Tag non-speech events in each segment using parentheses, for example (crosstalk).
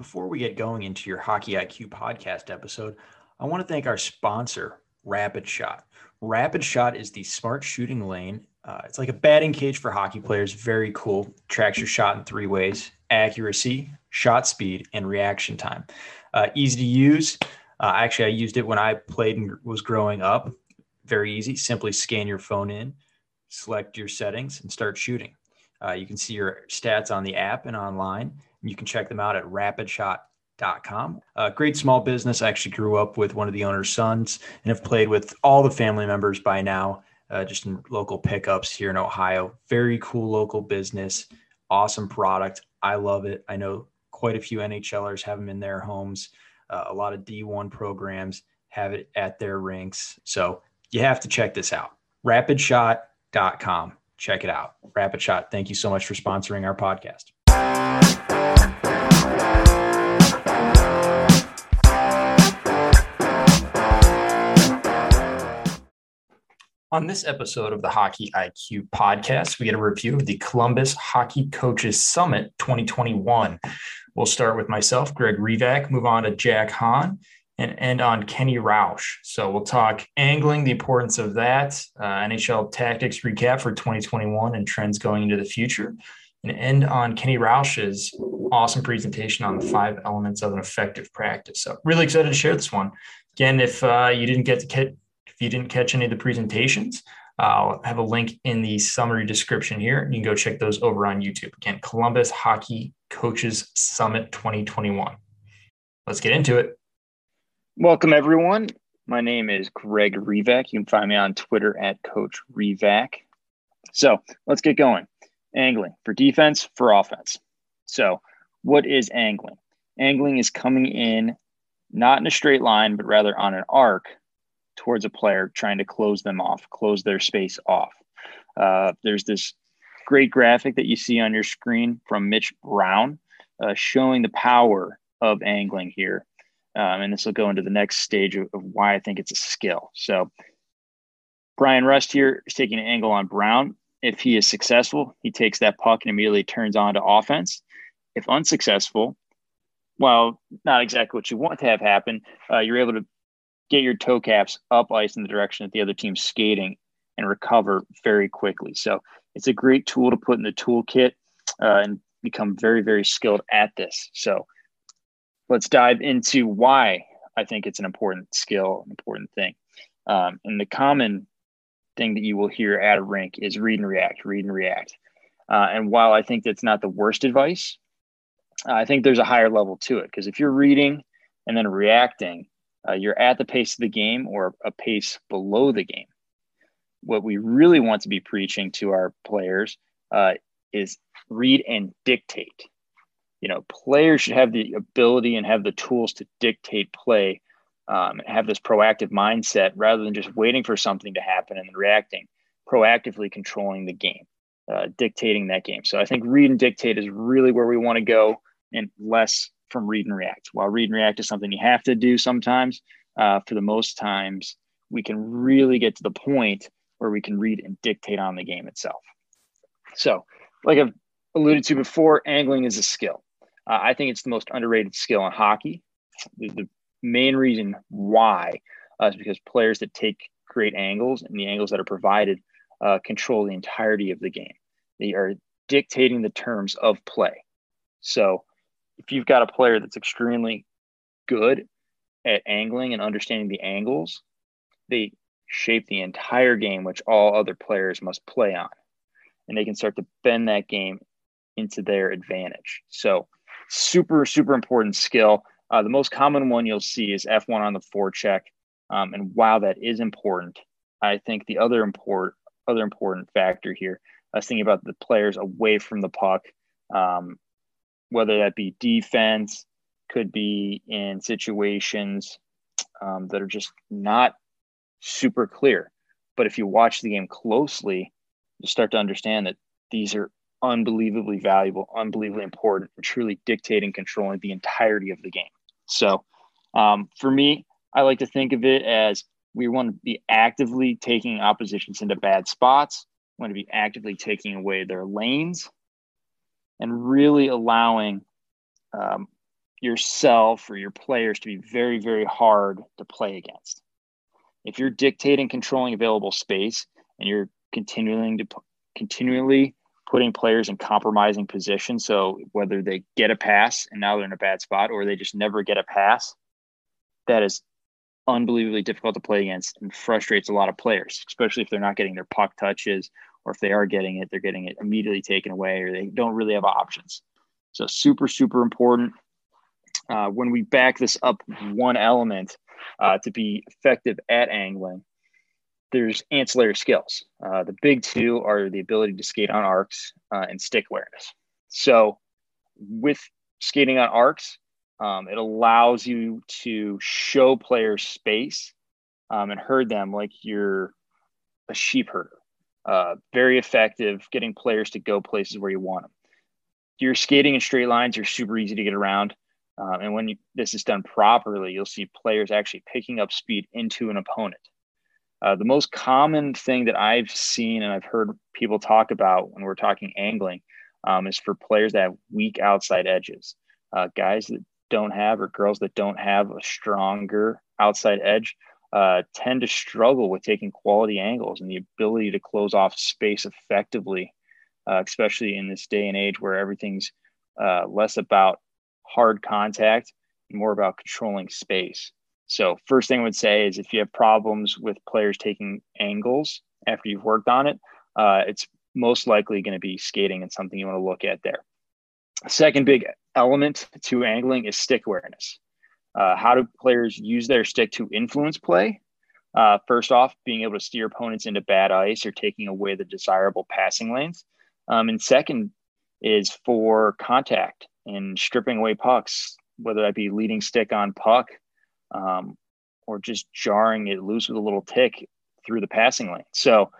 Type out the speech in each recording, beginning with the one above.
Before we get going into your Hockey IQ podcast episode, I want to thank our sponsor, Rapid Shot. Rapid Shot is the smart shooting lane. Uh, it's like a batting cage for hockey players. Very cool. Tracks your shot in three ways accuracy, shot speed, and reaction time. Uh, easy to use. Uh, actually, I used it when I played and was growing up. Very easy. Simply scan your phone in, select your settings, and start shooting. Uh, you can see your stats on the app and online. You can check them out at rapidshot.com. Uh, great small business. I actually grew up with one of the owner's sons and have played with all the family members by now, uh, just in local pickups here in Ohio. Very cool local business. Awesome product. I love it. I know quite a few NHLers have them in their homes. Uh, a lot of D1 programs have it at their rinks. So you have to check this out. Rapidshot.com. Check it out. Rapidshot, thank you so much for sponsoring our podcast. On this episode of the Hockey IQ podcast, we get a review of the Columbus Hockey Coaches Summit 2021. We'll start with myself, Greg Revak, move on to Jack Han, and end on Kenny Rausch. So we'll talk angling, the importance of that, uh, NHL tactics recap for 2021 and trends going into the future, and end on Kenny Rausch's awesome presentation on the five elements of an effective practice. So really excited to share this one. Again, if uh, you didn't get to if you didn't catch any of the presentations, I'll have a link in the summary description here. You can go check those over on YouTube. Again, Columbus Hockey Coaches Summit 2021. Let's get into it. Welcome, everyone. My name is Greg Revak. You can find me on Twitter at Coach Revak. So let's get going. Angling for defense, for offense. So, what is angling? Angling is coming in not in a straight line, but rather on an arc towards a player, trying to close them off, close their space off. Uh, there's this great graphic that you see on your screen from Mitch Brown uh, showing the power of angling here. Um, and this will go into the next stage of, of, why I think it's a skill. So, Bryan Rust here is taking an angle on Brown. If he is successful, he takes that puck and immediately turns on to offense. If unsuccessful, well, not exactly what you want to have happen, uh, you're able to get your toe caps up ice in the direction that the other team's skating and recover very quickly. So, it's a great tool to put in the toolkit uh, and become very, very skilled at this. So, let's dive into why I think it's an important skill, an important thing. Um, and the common thing that you will hear at a rink is read and react, read and react. Uh, and while I think that's not the worst advice, I think there's a higher level to it because if you're reading and then reacting, uh, you're at the pace of the game or a pace below the game. What we really want to be preaching to our players uh, is read and dictate you know, players should have the ability and have the tools to dictate play um, and have this proactive mindset rather than just waiting for something to happen and then reacting, proactively controlling the game, uh, dictating that game. So I think read and dictate is really where we want to go and less from read and react. While read and react is something you have to do sometimes, uh, for the most times, we can really get to the point where we can read and dictate on the game itself. So, like I've alluded to before, angling is a skill. Uh, I think it's the most underrated skill in hockey. The, the main reason why uh, is because players that take great angles and the angles that are provided uh, control the entirety of the game. They are dictating the terms of play. So if you've got a player that's extremely good at angling and understanding the angles, they shape the entire game, which all other players must play on. And they can start to bend that game into their advantage. So super, super important skill. Uh, the most common one you'll see is F1 on the forecheck. Um, and while that is important, I think the other important other important factor here, I was thinking about the players away from the puck, um, whether that be defense, could be in situations um, that are just not super clear. But if you watch the game closely, you start to understand that these are unbelievably valuable, unbelievably important, and truly dictating, controlling the entirety of the game. So, um, for me, I like to think of it as we want to be actively taking oppositions into bad spots, we want to be actively taking away their lanes, and really allowing um, yourself or your players to be very, very hard to play against. If you're dictating controlling available space and you're continuing to continually putting players in compromising positions, so whether they get a pass and now they're in a bad spot or they just never get a pass, that is unbelievably difficult to play against and frustrates a lot of players, especially if they're not getting their puck touches or if they are getting it, they're getting it immediately taken away or they don't really have options. So super, super important. Uh, when we back this up one element uh, to be effective at angling, there's ancillary skills. Uh, the big two are the ability to skate on arcs uh, and stick awareness. So with skating on arcs, um, it allows you to show players space um, and herd them like you're a sheep herder. Uh, very effective getting players to go places where you want them. You're skating in straight lines, you're super easy to get around. Um, and when you, this is done properly, you'll see players actually picking up speed into an opponent. Uh, the most common thing that I've seen and I've heard people talk about when we're talking angling um, is for players that have weak outside edges. Uh, guys that don't have or girls that don't have a stronger outside edge uh, tend to struggle with taking quality angles and the ability to close off space effectively, uh, especially in this day and age where everything's uh, less about hard contact and more about controlling space. So, first thing I would say is if you have problems with players taking angles after you've worked on it, uh, it's most likely going to be skating and something you want to look at there. Second big element to angling is stick awareness. Uh, how do players use their stick to influence play? Uh, first off, being able to steer opponents into bad ice or taking away the desirable passing lanes. Um, and second is for contact and stripping away pucks, whether that be leading stick on puck um, or just jarring it loose with a little tick through the passing lane. So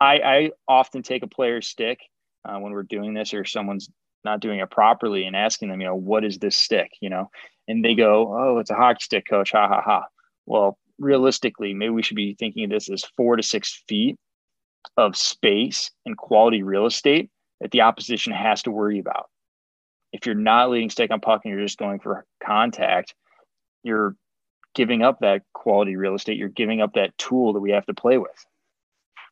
I, I often take a player's stick uh, when we're doing this or someone's not doing it properly and asking them, you know, what is this stick, you know, and they go, oh, it's a hockey stick, coach, ha ha ha. Well, realistically, maybe we should be thinking of this as four to six feet of space and quality real estate that the opposition has to worry about. If you're not leading stick on puck and you're just going for contact, you're giving up that quality real estate. You're giving up that tool that we have to play with.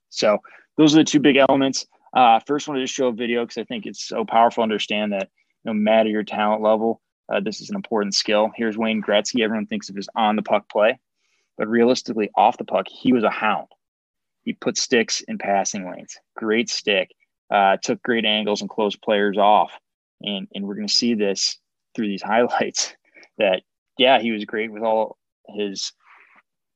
So those are the two big elements. Uh, first, wanted to show a video because I think it's so powerful to understand that no matter your talent level, uh, this is an important skill. Here's Wayne Gretzky. Everyone thinks of his on the puck play, but realistically, off the puck, he was a hound. He put sticks in passing lanes. Great stick. Uh, took great angles and closed players off. And, and we're going to see this through these (laughs) highlights that, yeah, he was great with all his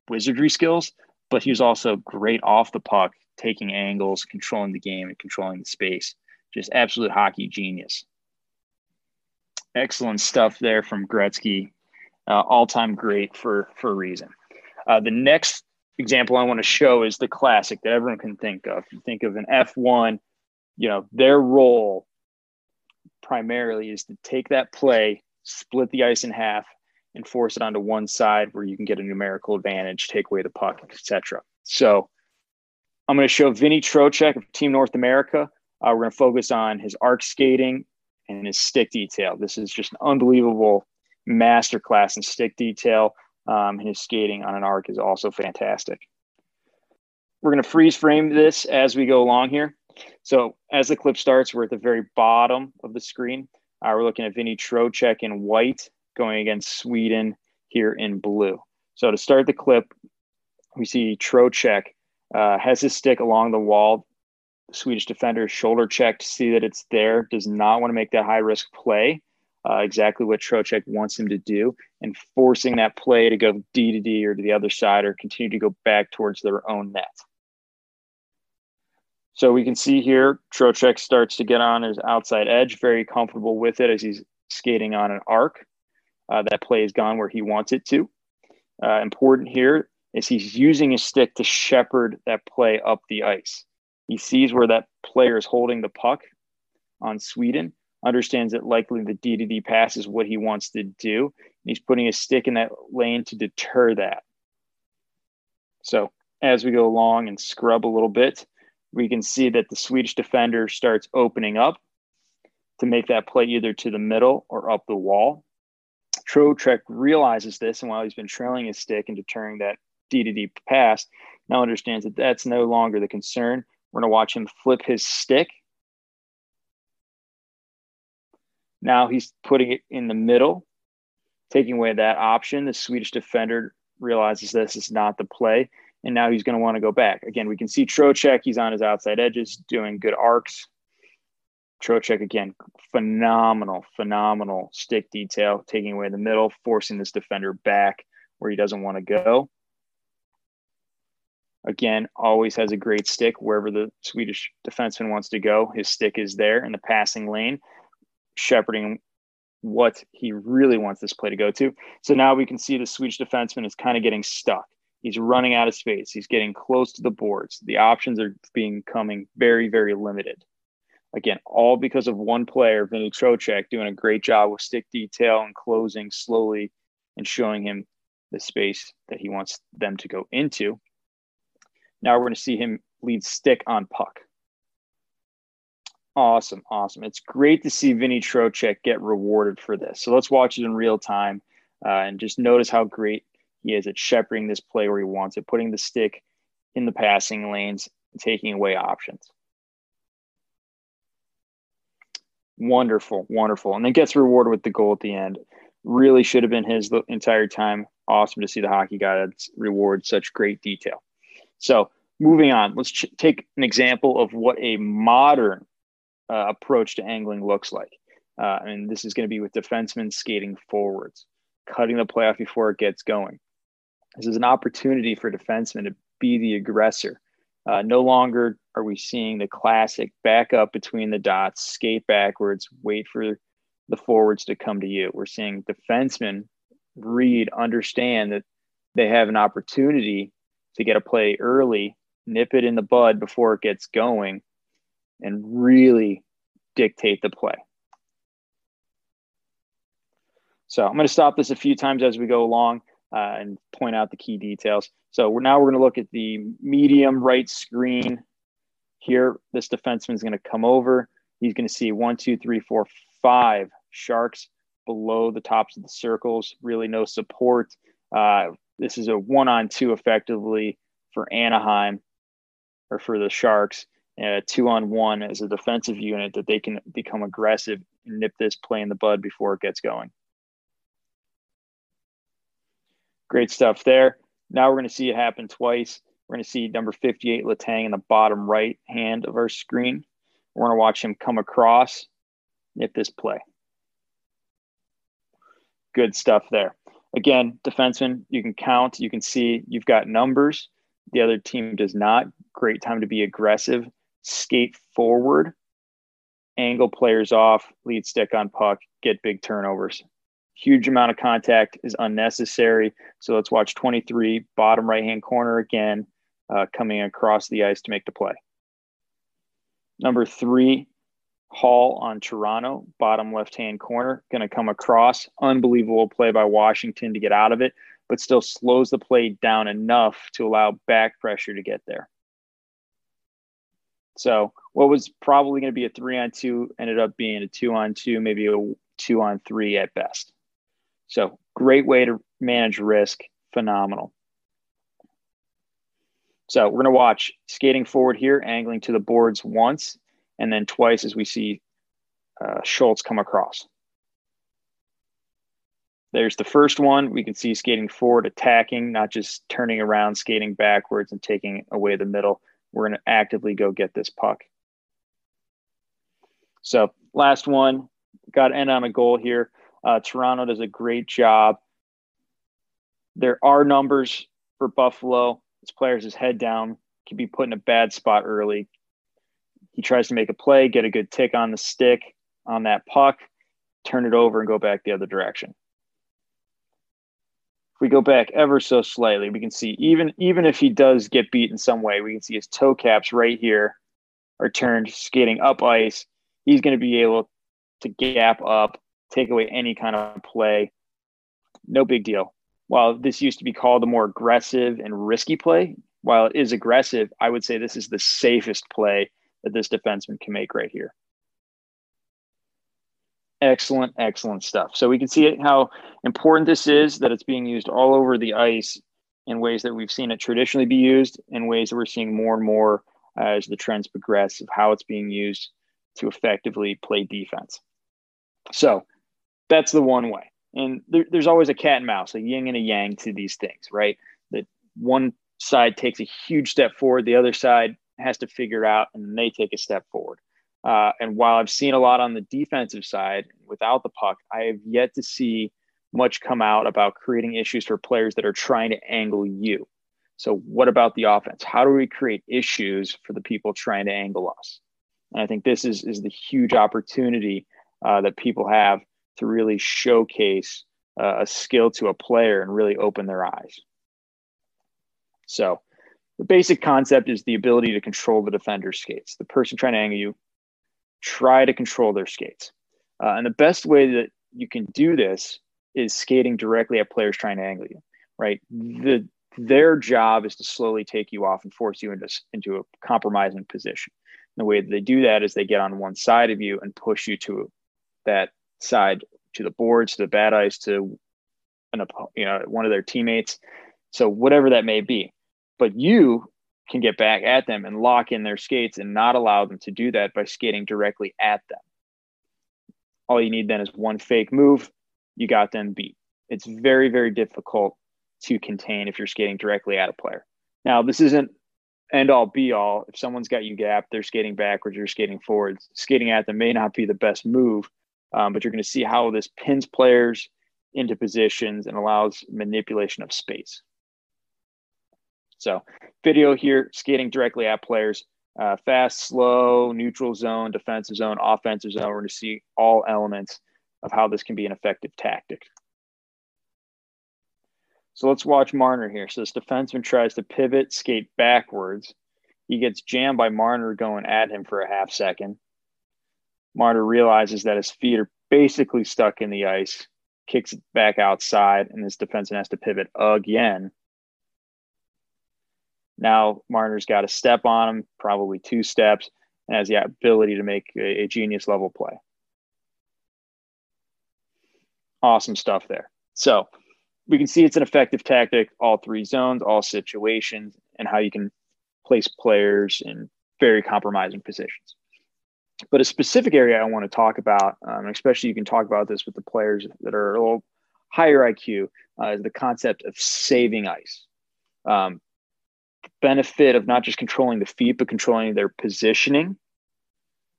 wizardry skills, but he was also great off the puck taking angles, controlling the game, and controlling the space. Just absolute hockey genius. Excellent stuff there from Gretzky. Uh, all-time great for for a reason. Uh, the next example I want to show is the classic that everyone can think of. You think of an F1, you know, their role primarily is to take that play, split the ice in half, and force it onto one side where you can get a numerical advantage, take away the puck, etc. So I'm going to show Vinny Trocheck of Team North America. Uh, we're going to focus on his arc skating and his stick detail. This is just an unbelievable masterclass in stick detail. Um, and his skating on an arc is also fantastic. We're going to freeze frame this as we go along here. So as the clip starts, we're at the very bottom of the screen. Uh, we're looking at Vinny Trocheck in white going against Sweden here in blue. So to start the clip, we see Trocheck uh, has his stick along the wall. Swedish defender shoulder check to see that it's there, does not want to make that high risk play. Uh, exactly what Trocheck wants him to do, and forcing that play to go D to D or to the other side or continue to go back towards their own net. So we can see here, Trocheck starts to get on his outside edge, very comfortable with it as he's skating on an arc. Uh, that play has gone where he wants it to. Uh, important here, is he's using his stick to shepherd that play up the ice. He sees where that player is holding the puck on Sweden, understands that likely the D to D pass is what he wants to do. And he's putting a stick in that lane to deter that. So as we go along and scrub a little bit, we can see that the Swedish defender starts opening up to make that play either to the middle or up the wall. Trocheck realizes this, and while he's been trailing his stick and deterring that D to D pass, now understands that that's no longer the concern. We're going to watch him flip his stick. Now he's putting it in the middle, taking away that option. The Swedish defender realizes this is not the play, and now he's going to want to go back. Again, we can see Trocheck. He's on his outside edges, doing good arcs. Trocheck again, phenomenal, phenomenal stick detail, taking away the middle, forcing this defender back where he doesn't want to go. Again, always has a great stick wherever the Swedish defenseman wants to go. His stick is there in the passing lane, shepherding what he really wants this play to go to. So now we can see the Swedish defenseman is kind of getting stuck. He's running out of space. He's getting close to the boards. The options are becoming very, very limited. Again, all because of one player, Vinny Trocheck, doing a great job with stick detail and closing slowly and showing him the space that he wants them to go into. Now we're going to see him lead stick on puck. Awesome, awesome. It's great to see Vinny Trocheck get rewarded for this. So let's watch it in real time uh, and just notice how great he is at shepherding this play where he wants it, putting the stick in the passing lanes, taking away options. Wonderful, wonderful. And then gets rewarded with the goal at the end. Really should have been his the entire time. Awesome to see the hockey gods reward such great detail. So moving on, let's ch- take an example of what a modern uh, approach to angling looks like. Uh, and this is going to be with defensemen skating forwards, cutting the play off before it gets going. This is an opportunity for defensemen to be the aggressor, uh, no longer are we seeing the classic back up between the dots, skate backwards, wait for the forwards to come to you. We're seeing defensemen read, understand that they have an opportunity to get a play early, nip it in the bud before it gets going, and really dictate the play. So I'm going to stop this a few times as we go along uh, and point out the key details. So we're now we're going to look at the medium right screen here. This defenseman is going to come over. He's going to see one, two, three, four, five sharks below the tops of the circles. Really no support. Uh, this is a one on two effectively for Anaheim or for the Sharks. Uh, two on one as a defensive unit that they can become aggressive and nip this play in the bud before it gets going. Great stuff there. Now we're going to see it happen twice. We're going to see number 58 Letang in the bottom right hand of our screen. We're going to watch him come across, nip this play. Good stuff there. Again, defenseman, you can count, you can see you've got numbers. The other team does not. Great time to be aggressive, skate forward, angle players off, lead stick on puck, get big turnovers huge amount of contact is unnecessary. So let's watch 23, bottom right hand corner again, uh, coming across the ice to make the play. Number three, Holl on Toronto, bottom left hand corner, going to come across. Unbelievable play by Washington to get out of it, but still slows the play down enough to allow back pressure to get there. So, what was probably going to be a three on two ended up being a two on two, maybe a two on three at best. So great way to manage risk. Phenomenal. So we're going to watch skating forward here, angling to the boards once, and then twice as we see uh, Schultz come across. There's the first one. We can see skating forward, attacking, not just turning around, skating backwards and taking away the middle. We're going to actively go get this puck. So last one, got to end on a goal here. Uh, Toronto does a great job. There are numbers for Buffalo. His players his head down, can be put in a bad spot early. He tries to make a play, get a good tick on the stick on that puck, turn it over, and go back the other direction. If we go back ever so slightly, we can see even even if he does get beat in some way, we can see his toe caps right here are turned skating up ice. He's going to be able to gap up take away any kind of play. No big deal. While this used to be called a more aggressive and risky play, while it is aggressive, I would say this is the safest play that this defenseman can make right here. Excellent, excellent stuff. So we can see how important this is that it's being used all over the ice in ways that we've seen it traditionally be used, in ways that we're seeing more and more as the trends progress of how it's being used to effectively play defense. So that's the one way. And there, there's always a cat and mouse, a yin and a yang to these things, right? That one side takes a huge step forward, the other side has to figure out, and they take a step forward. Uh, and while I've seen a lot on the defensive side without the puck, I have yet to see much come out about creating issues for players that are trying to angle you. So, what about the offense? How do we create issues for the people trying to angle us? And I think this is, is the huge opportunity uh, that people have to really showcase uh, a skill to a player and really open their eyes. So, the basic concept is the ability to control the defender's skates. The person trying to angle you, try to control their skates. Uh, and the best way that you can do this is skating directly at players trying to angle you, right? The their job is to slowly take you off and force you into, into a compromising position. And the way that they do that is they get on one side of you and push you to that side to the boards, to the bad ice, to an you know one of their teammates. So whatever that may be, but you can get back at them and lock in their skates and not allow them to do that by skating directly at them. All you need then is one fake move, you got them beat. It's very, very difficult to contain if you're skating directly at a player. Now, this isn't end all be all. If someone's got you gapped, they're skating backwards, you're skating forwards. Skating at them may not be the best move, um, but you're going to see how this pins players into positions and allows manipulation of space. So, video here, skating directly at players, uh, fast, slow, neutral zone, defensive zone, offensive zone. We're going to see all elements of how this can be an effective tactic. So let's watch Marner here. So this defenseman tries to pivot, skate backwards. He gets jammed by Marner going at him for a half second. Marner realizes that his feet are basically stuck in the ice, kicks it back outside, and this defenseman has to pivot again. Now Marner's got to step on him, probably two steps, and has the ability to make a, a genius level play. Awesome stuff there. So we can see it's an effective tactic, all three zones, all situations, and how you can place players in very compromising positions. But a specific area I want to talk about, um, especially you can talk about this with the players that are a little higher IQ, uh, is the concept of saving ice. Um, benefit of not just controlling the feet, but controlling their positioning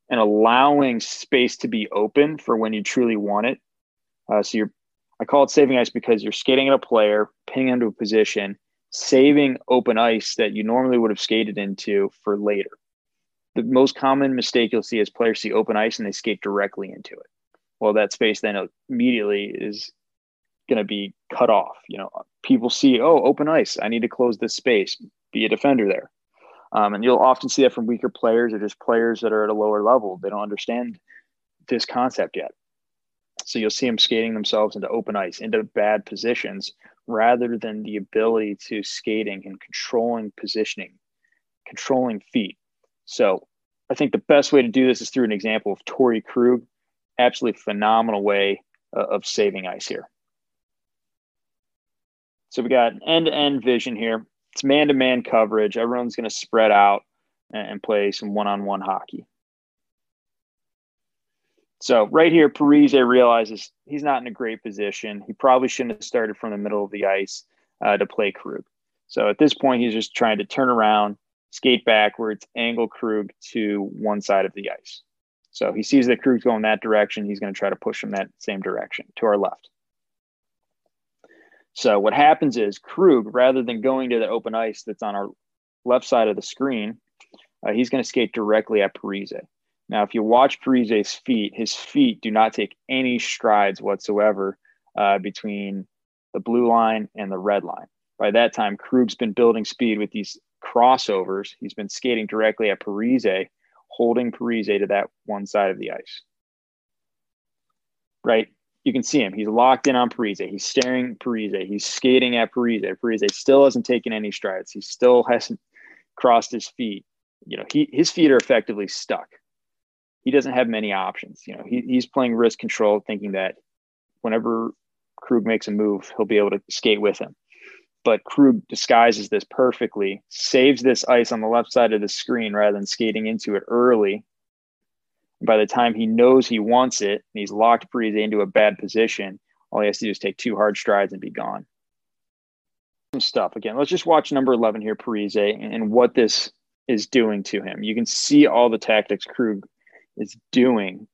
and allowing space to be open for when you truly want it. Uh, so you're, I call it saving ice because you're skating at a player, pinning into a position, saving open ice that you normally would have skated into for later. The most common mistake you'll see is players see open ice and they skate directly into it. Well, that space then immediately is going to be cut off. You know, people see, oh, open ice. I need to close this space be a defender there. Um, and you'll often see that from weaker players or just players that are at a lower level. They don't understand this concept yet. So you'll see them skating themselves into open ice, into bad positions, rather than the ability to skating and controlling positioning, controlling feet. So I think the best way to do this is through an example of Torey Krug. Absolutely phenomenal way uh, of saving ice here. So we got end to end vision here it's man to man coverage. Everyone's going to spread out and play some one on one hockey. So right here, Parise realizes he's not in a great position. He probably shouldn't have started from the middle of the ice uh, to play Krug. So at this point, he's just trying to turn around, skate backwards, angle Krug to one side of the ice. So he sees that Krug's going that direction. He's going to try to push him that same direction to our left. So what happens is Krug, rather than going to the open ice that's on our left side of the screen, uh, he's going to skate directly at Parise. Now, if you watch Parise's feet, his feet do not take any strides whatsoever uh, between the blue line and the red line. By that time, Krug's been building speed with these crossovers. He's been skating directly at Parise, holding Parise to that one side of the ice. Right? You can see him. He's locked in on Parise. He's staring Parise. He's skating at Parise. Parise still hasn't taken any strides. He still hasn't crossed his feet. You know, he his feet are effectively stuck. he doesn't have many options. You know, he, he's playing risk control, thinking that whenever Krug makes a move, he'll be able to skate with him. But Krug disguises this perfectly, saves this ice on the left side of the screen rather than skating into it early. By the time he knows he wants it and he's locked Parise into a bad position, all he has to do is take two hard strides and be gone. Some stuff again. Let's just watch number 11 here, Parise, and what this is doing to him. You can see all the tactics Krug is doing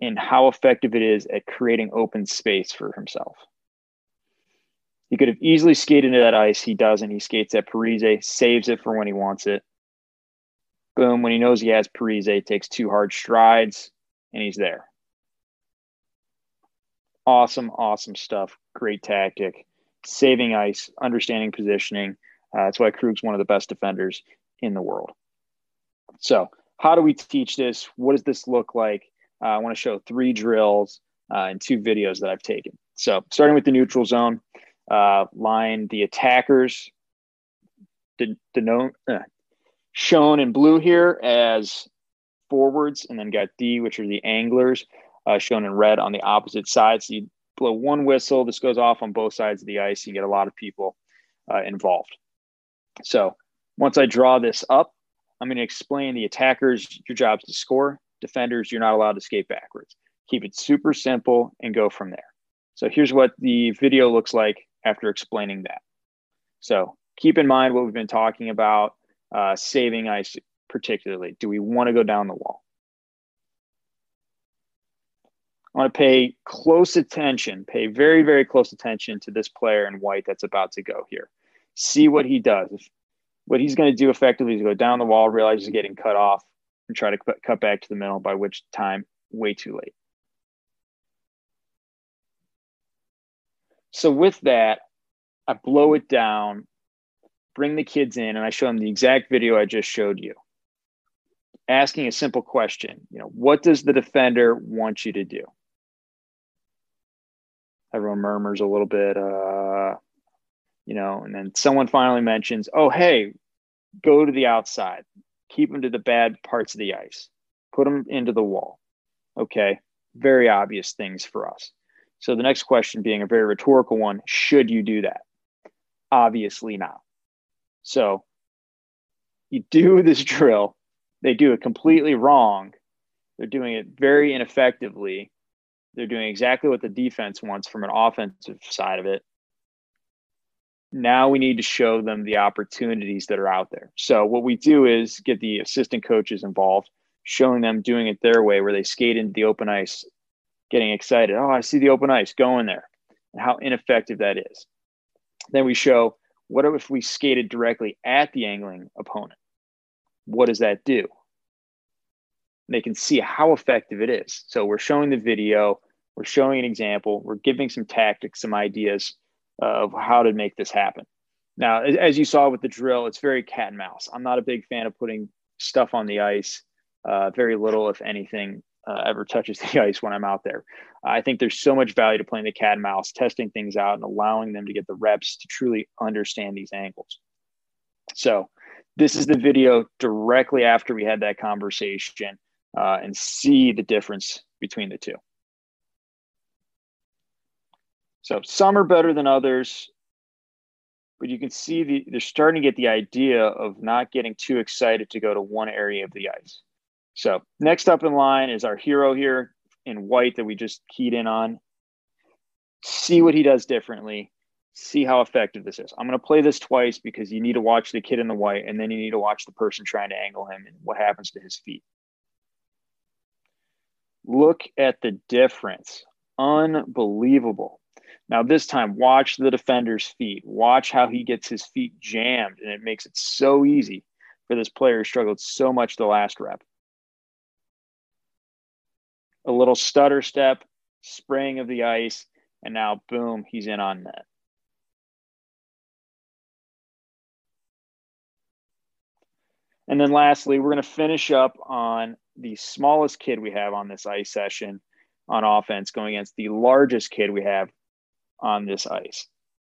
and how effective it is at creating open space for himself. He could have easily skated into that ice. He doesn't. He skates at Parise, saves it for when he wants it. Boom. When he knows he has Parise, takes two hard strides, and he's there. Awesome, awesome stuff. Great tactic. Saving ice, understanding positioning. Uh, that's why Krug's one of the best defenders in the world. So, how do we teach this? What does this look like? Uh, I want to show three drills uh, and two videos that I've taken. So, starting with the neutral zone, uh, line the attackers, denote, uh, shown in blue here as forwards, and then got D, which are the anglers, uh, shown in red on the opposite side. So, you blow one whistle, this goes off on both sides of the ice. You get a lot of people uh, involved. So, once I draw this up, I'm going to explain the attackers, your job is to score. Defenders, you're not allowed to skate backwards. Keep it super simple and go from there. So here's what the video looks like after explaining that. So keep in mind what we've been talking about, uh, saving ice particularly. Do we want to go down the wall? I want to pay close attention, pay very, very close attention to this player in white that's about to go here. See what he does. If what he's going to do effectively is go down the wall, realize he's getting cut off, and try to cut back to the middle, by which time, way too late. So, with that, I blow it down, bring the kids in, and I show them the exact video I just showed you. Asking a simple question, you know, what does the defender want you to do? Everyone murmurs a little bit. Uh, you know, and then someone finally mentions, oh, hey, go to the outside, keep them to the bad parts of the ice, put them into the wall. Okay, very obvious things for us. So the next question being a very rhetorical one should you do that? Obviously not. So you do (laughs) this drill, they do it completely wrong. They're doing it very ineffectively. They're doing exactly what the defense wants from an offensive side of it now we need to show them the opportunities that are out there. So what we do is get the assistant coaches involved, showing them doing it their way, where they skate into the open ice, getting excited. Oh, I see the open ice, go in there, and how ineffective that is. Then we show what if we skated directly at the angling opponent? What does that do? They can see how effective it is. So we're showing the video, we're showing an example, we're giving some tactics, some ideas of how to make this happen. Now, as you saw with the drill, it's very cat and mouse. I'm not a big fan of putting stuff on the ice. Uh, very little, if anything, uh, ever touches (laughs) the ice when I'm out there. I think there's so much value to playing the cat mouse, testing things out, and allowing them to get the reps to truly understand these angles. So, this is the video directly after we had that conversation uh, and see the difference between the two. So some are better than others, but you can see the, they're starting to get the idea of not getting too excited to go to one area of the ice. So next up in line is our hero here in white that we just keyed in on. See what he does differently. See how effective this is. I'm going to play this twice because you need to watch the kid in the white and then you need to watch the person trying to angle him and what happens to his feet. Look at the difference. Unbelievable. Now, this time, watch the defender's feet. Watch how he gets his feet jammed, and it makes it so easy for this player who struggled so much the last rep. A little stutter step, spraying of the ice, and now, boom, he's in on net. And then lastly, we're going to finish up on the smallest kid we have on this ice session on offense going against the largest kid we have on this ice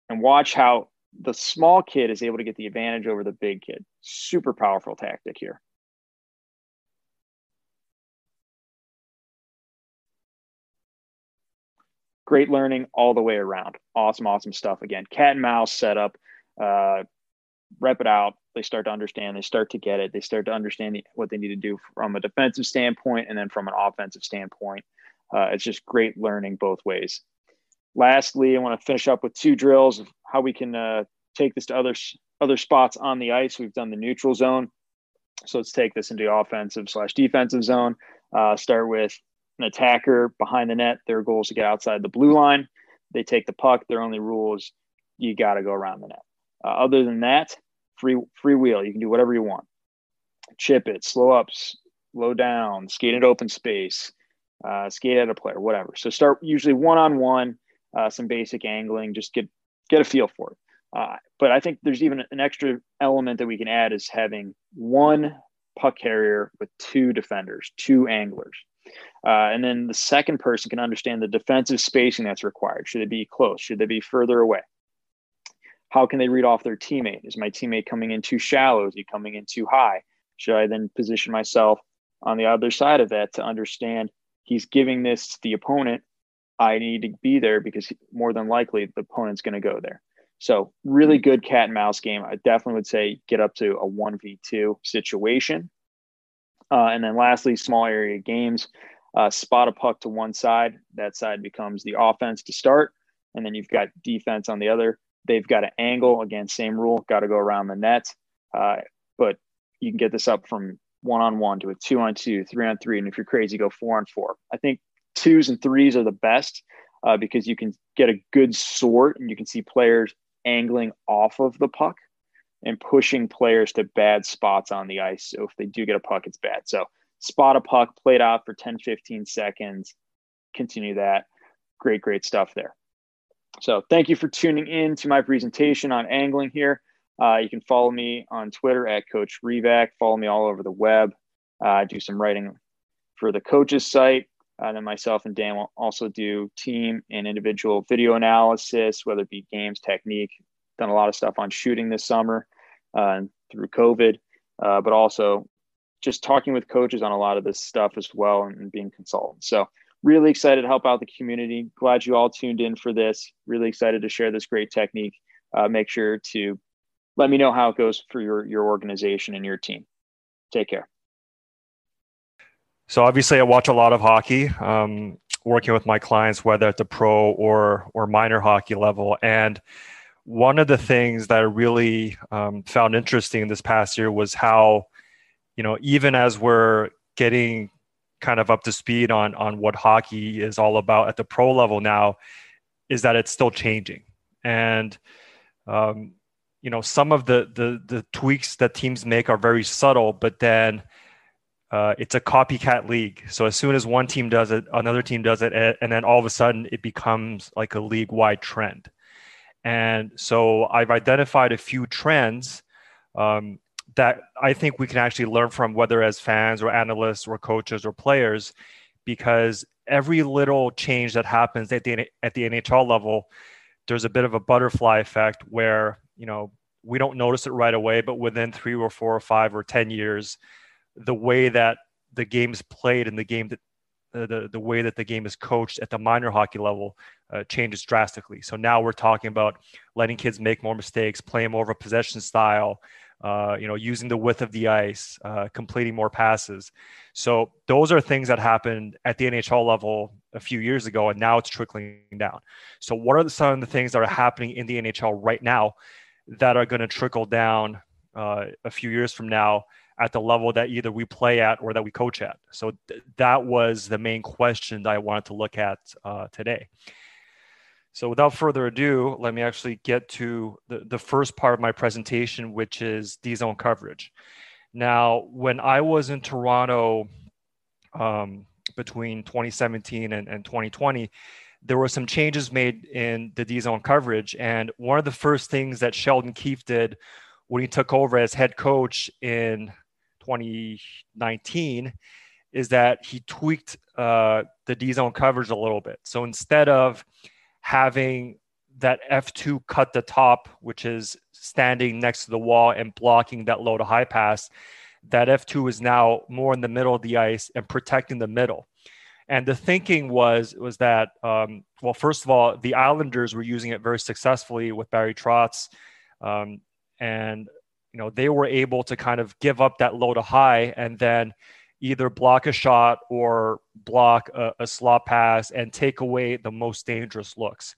and watch how the small kid is able to get the advantage over the big kid. Super powerful tactic here. Great learning all the way around. Awesome, awesome stuff. Again, cat and mouse setup. Uh, rep it out. They start to understand. They start to get it. They start to understand what they need to do from a defensive standpoint and then from an offensive standpoint. Uh, it's just great learning both ways. Lastly, I want to finish up with two drills of how we can uh, take this to other other spots on the ice. We've done the neutral zone, so let's take this into offensive slash defensive zone. Uh, start with an attacker behind the net. Their goal is to get outside the blue line. They take the puck. Their only rule is you got to go around the net. Uh, other than that, free free wheel. You can do whatever you want. Chip it, slow ups, low down, skate it open space, uh, skate at a player, whatever. So start usually one on one, some basic angling, just get get a feel for it. Uh, but I think there's even an extra element that we can add is having one puck carrier with two defenders, two anglers. Uh, and then the second person can understand the defensive spacing that's required. Should they be close? Should they be further away? How can they read off their teammate? Is my teammate coming in too shallow? Is he coming in too high? Should I then position myself on the other side of that to understand he's giving this to the opponent? I need to be there because more than likely the opponent's going to go there. So really good cat and mouse game. I definitely would say get up to a one v two situation. Uh, and then lastly, small area games. Uh, spot a puck to one side. That side becomes the offense to start, and then you've got defense on the other. They've got an angle again, same rule. Got to go around the net, uh, but you can get this up from one on one to a two on two, three on three, and if you're crazy, go four on four. I think twos and threes are the best uh, because you can get a good sort and you can see players angling off of the puck and pushing players to bad spots on the ice. So if they do get a puck, it's bad. So spot a puck, play it out for 10, 15 seconds, continue that. Great, great stuff there. So thank you for tuning in to my presentation on angling here. Uh, you can follow me on Twitter at Coach Revak. Follow me all over the web. Uh, I do some writing for the coaches site. And then myself and Dan will also do team and individual video analysis, whether it be games, technique. Done a lot of stuff on shooting this summer uh, through COVID, uh, but also just talking with coaches on a lot of this stuff as well and, and being consultants. So really excited to help out the community. Glad you all tuned in for this. Really excited to share this great technique. Uh, make sure to let me know how it goes for your your organization and your team. Take care. So obviously, I watch a lot of hockey. Um, working with my clients, whether at the pro or or minor hockey level, and one of the things that I really um, found interesting this past year was how, you know, even as we're getting kind of up to speed on on what hockey is all about at the pro level now, is that it's still changing, and um, you know, some of the the the tweaks that teams make are very subtle, but then uh, it's a copycat league. So as soon as one team does it, another team does it, and then all of a sudden it becomes like a league wide trend. And so I've identified a few trends um, that I think we can actually learn from, whether as fans or analysts or coaches or players, because every little change that happens at the at the NHL level, there's a bit of a butterfly effect where you know we don't notice it right away, but within three or four or five or ten years the way that the game's played and the game that the, the way that the game is coached at the minor hockey level uh, changes drastically. So now we're talking about letting kids make more mistakes, playing more of a possession style, uh, you know, using the width of the ice, uh, completing more passes. So those are things that happened at the NHL level a few years ago, and now it's trickling down. So what are some of the things that are happening in the NHL right now that are going to trickle down uh, a few years from now at the level that either we play at or that we coach at. So th- that was the main question that I wanted to look at uh, today. So without further ado, let me actually get to the, the first part of my presentation, which is D zone coverage. Now, when I was in Toronto um, between 2017 and, and 2020, there were some changes made in the D zone coverage. And one of the first things that Sheldon Keefe did when he took over as head coach in 2019 is that he tweaked uh, the D zone coverage a little bit. So instead of having that F2 cut the top, which is standing next to the wall and blocking that low to high pass, that F2 is now more in the middle of the ice and protecting the middle. And the thinking was was that um, well, first of all, the Islanders were using it very successfully with Barry Trotz, um, and you know they were able to kind of give up that low to high and then either block a shot or block a, a slot pass and take away the most dangerous looks.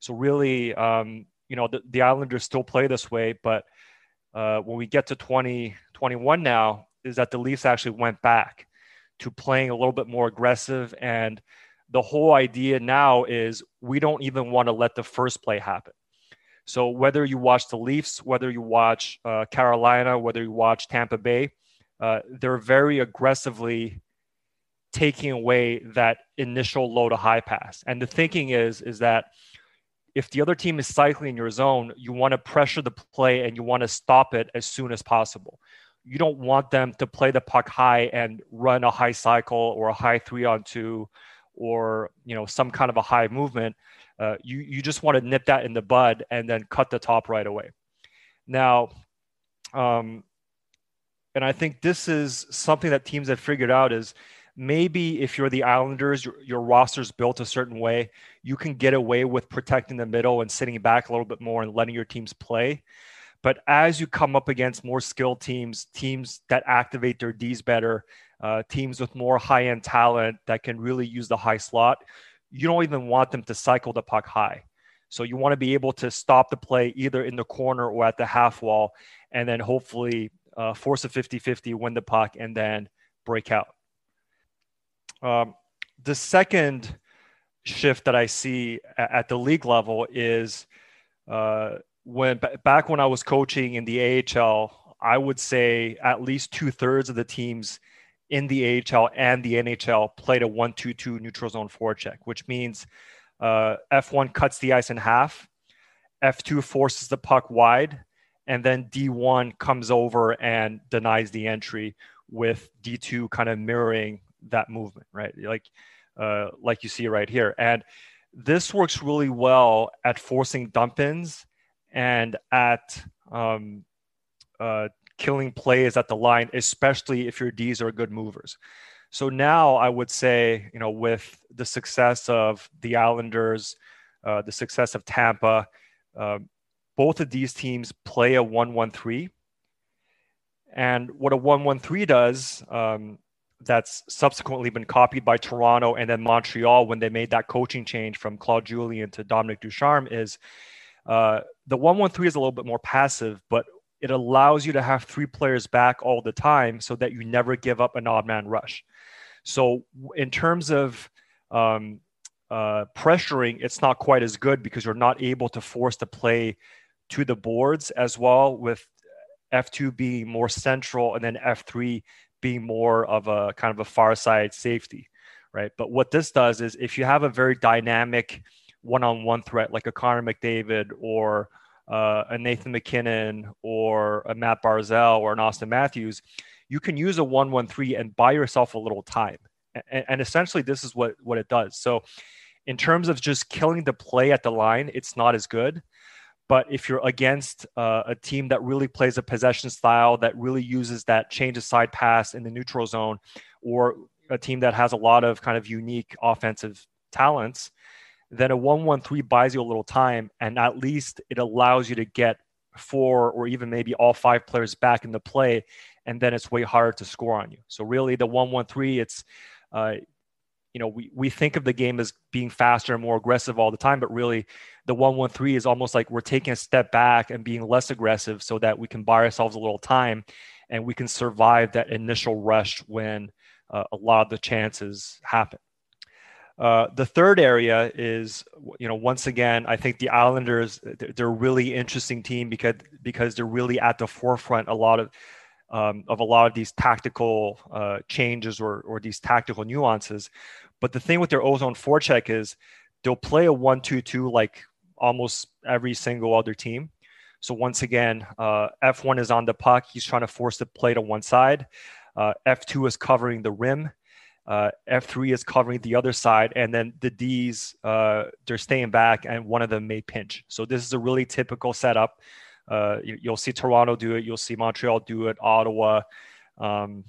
So really, um, you know, the, the, Islanders still play this way, but uh, when we get to 2021 now, is that the Leafs actually went back to playing a little bit more aggressive. And the whole idea now is we don't even want to let the first play happen. So whether you watch the Leafs, whether you watch uh, Carolina, whether you watch Tampa Bay, uh, they're very aggressively taking away that initial low to high pass. And the thinking is is that if the other team is cycling in your zone, you want to pressure the play and you want to stop it as soon as possible. You don't want them to play the puck high and run a high cycle or a high three on two or you know some kind of a high movement. Uh, you you just want to nip that in the bud and then cut the top right away. Now, um, and I think this is something that teams have figured out is maybe if you're the Islanders, your, your roster's built a certain way, you can get away with protecting the middle and sitting back a little bit more and letting your teams play. But as you come up against more skilled teams, teams that activate their D's better, uh, teams with more high end talent that can really use the high slot, you don't even want them to cycle the puck high. So you want to be able to stop the play either in the corner or at the half wall, and then hopefully uh, force a 50 50, win the puck, and then break out. Um, the second shift that I see at the league level is uh, when back when I was coaching in the AHL, I would say at least two thirds of the teams in the AHL and the NHL played a 1 2 2 neutral zone forecheck, which means uh, F1 cuts the ice in half, F2 forces the puck wide, and then D1 comes over and denies the entry with D2 kind of mirroring that movement, right? Like uh, like you see right here. And this works really well at forcing dump ins and at um, uh, killing plays at the line, especially if your D's are good movers. So now I would say, you know, with the success of the Islanders, uh, the success of Tampa, um, both of these teams play a 1 1 3. And what a 1 1 3 does, um, that's subsequently been copied by Toronto and then Montreal when they made that coaching change from Claude Julien to Dominic Ducharme, is uh, the 1 1 3 is a little bit more passive, but it allows you to have three players back all the time so that you never give up an odd man rush. So, in terms of um, uh, pressuring, it's not quite as good because you're not able to force the play to the boards as well, with F2 being more central and then F3 being more of a kind of a far side safety, right? But what this does is if you have a very dynamic one on one threat like a Connor McDavid or uh, a Nathan MacKinnon or a Matt Barzal or an Austin Matthews, you can use a one one three and buy yourself a little time. And, and essentially, this is what what it does. So, in terms of just killing the play at the line, it's not as good. But if you're against uh, a team that really plays a possession style, that really uses that change of side pass in the neutral zone, or a team that has a lot of kind of unique offensive talents, then a 1 1 3 buys you a little time. And at least it allows you to get four or even maybe all five players back in the play. And then it's way harder to score on you. So, really, the 1 1 3, it's, uh, you know, we, we think of the game as being faster and more aggressive all the time, but really the 113 is almost like we're taking a step back and being less aggressive so that we can buy ourselves a little time and we can survive that initial rush when uh, a lot of the chances happen. Uh, the third area is, you know, once again, I think the Islanders they're a really interesting team because because they're really at the forefront a lot of um, of a lot of these tactical uh, changes or or these tactical nuances. But the thing with their ozone forecheck is they'll play a one-two-two like almost every single other team. So once again, uh, F1 is on the puck. He's trying to force the play to one side. Uh, F2 is covering the rim. Uh, F3 is covering the other side, and then the D's uh, they're staying back, and one of them may pinch. So this is a really typical setup. Uh, you, will see Toronto do it. You'll see Montreal do it. Ottawa, um,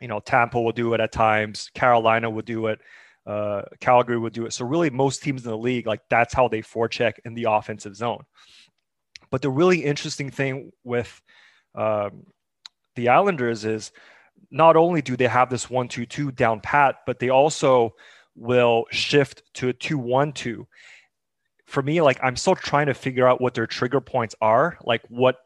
you know, Tampa will do it at times. Carolina will do it. uh, Calgary would do it. So really, most teams in the league, like that's how they forecheck in the offensive zone. But the really interesting thing with um, the Islanders is not only do they have this one-two-two down pat, but they also will shift to a two-one-two. For me, like I'm still trying to figure out what their trigger points are, like what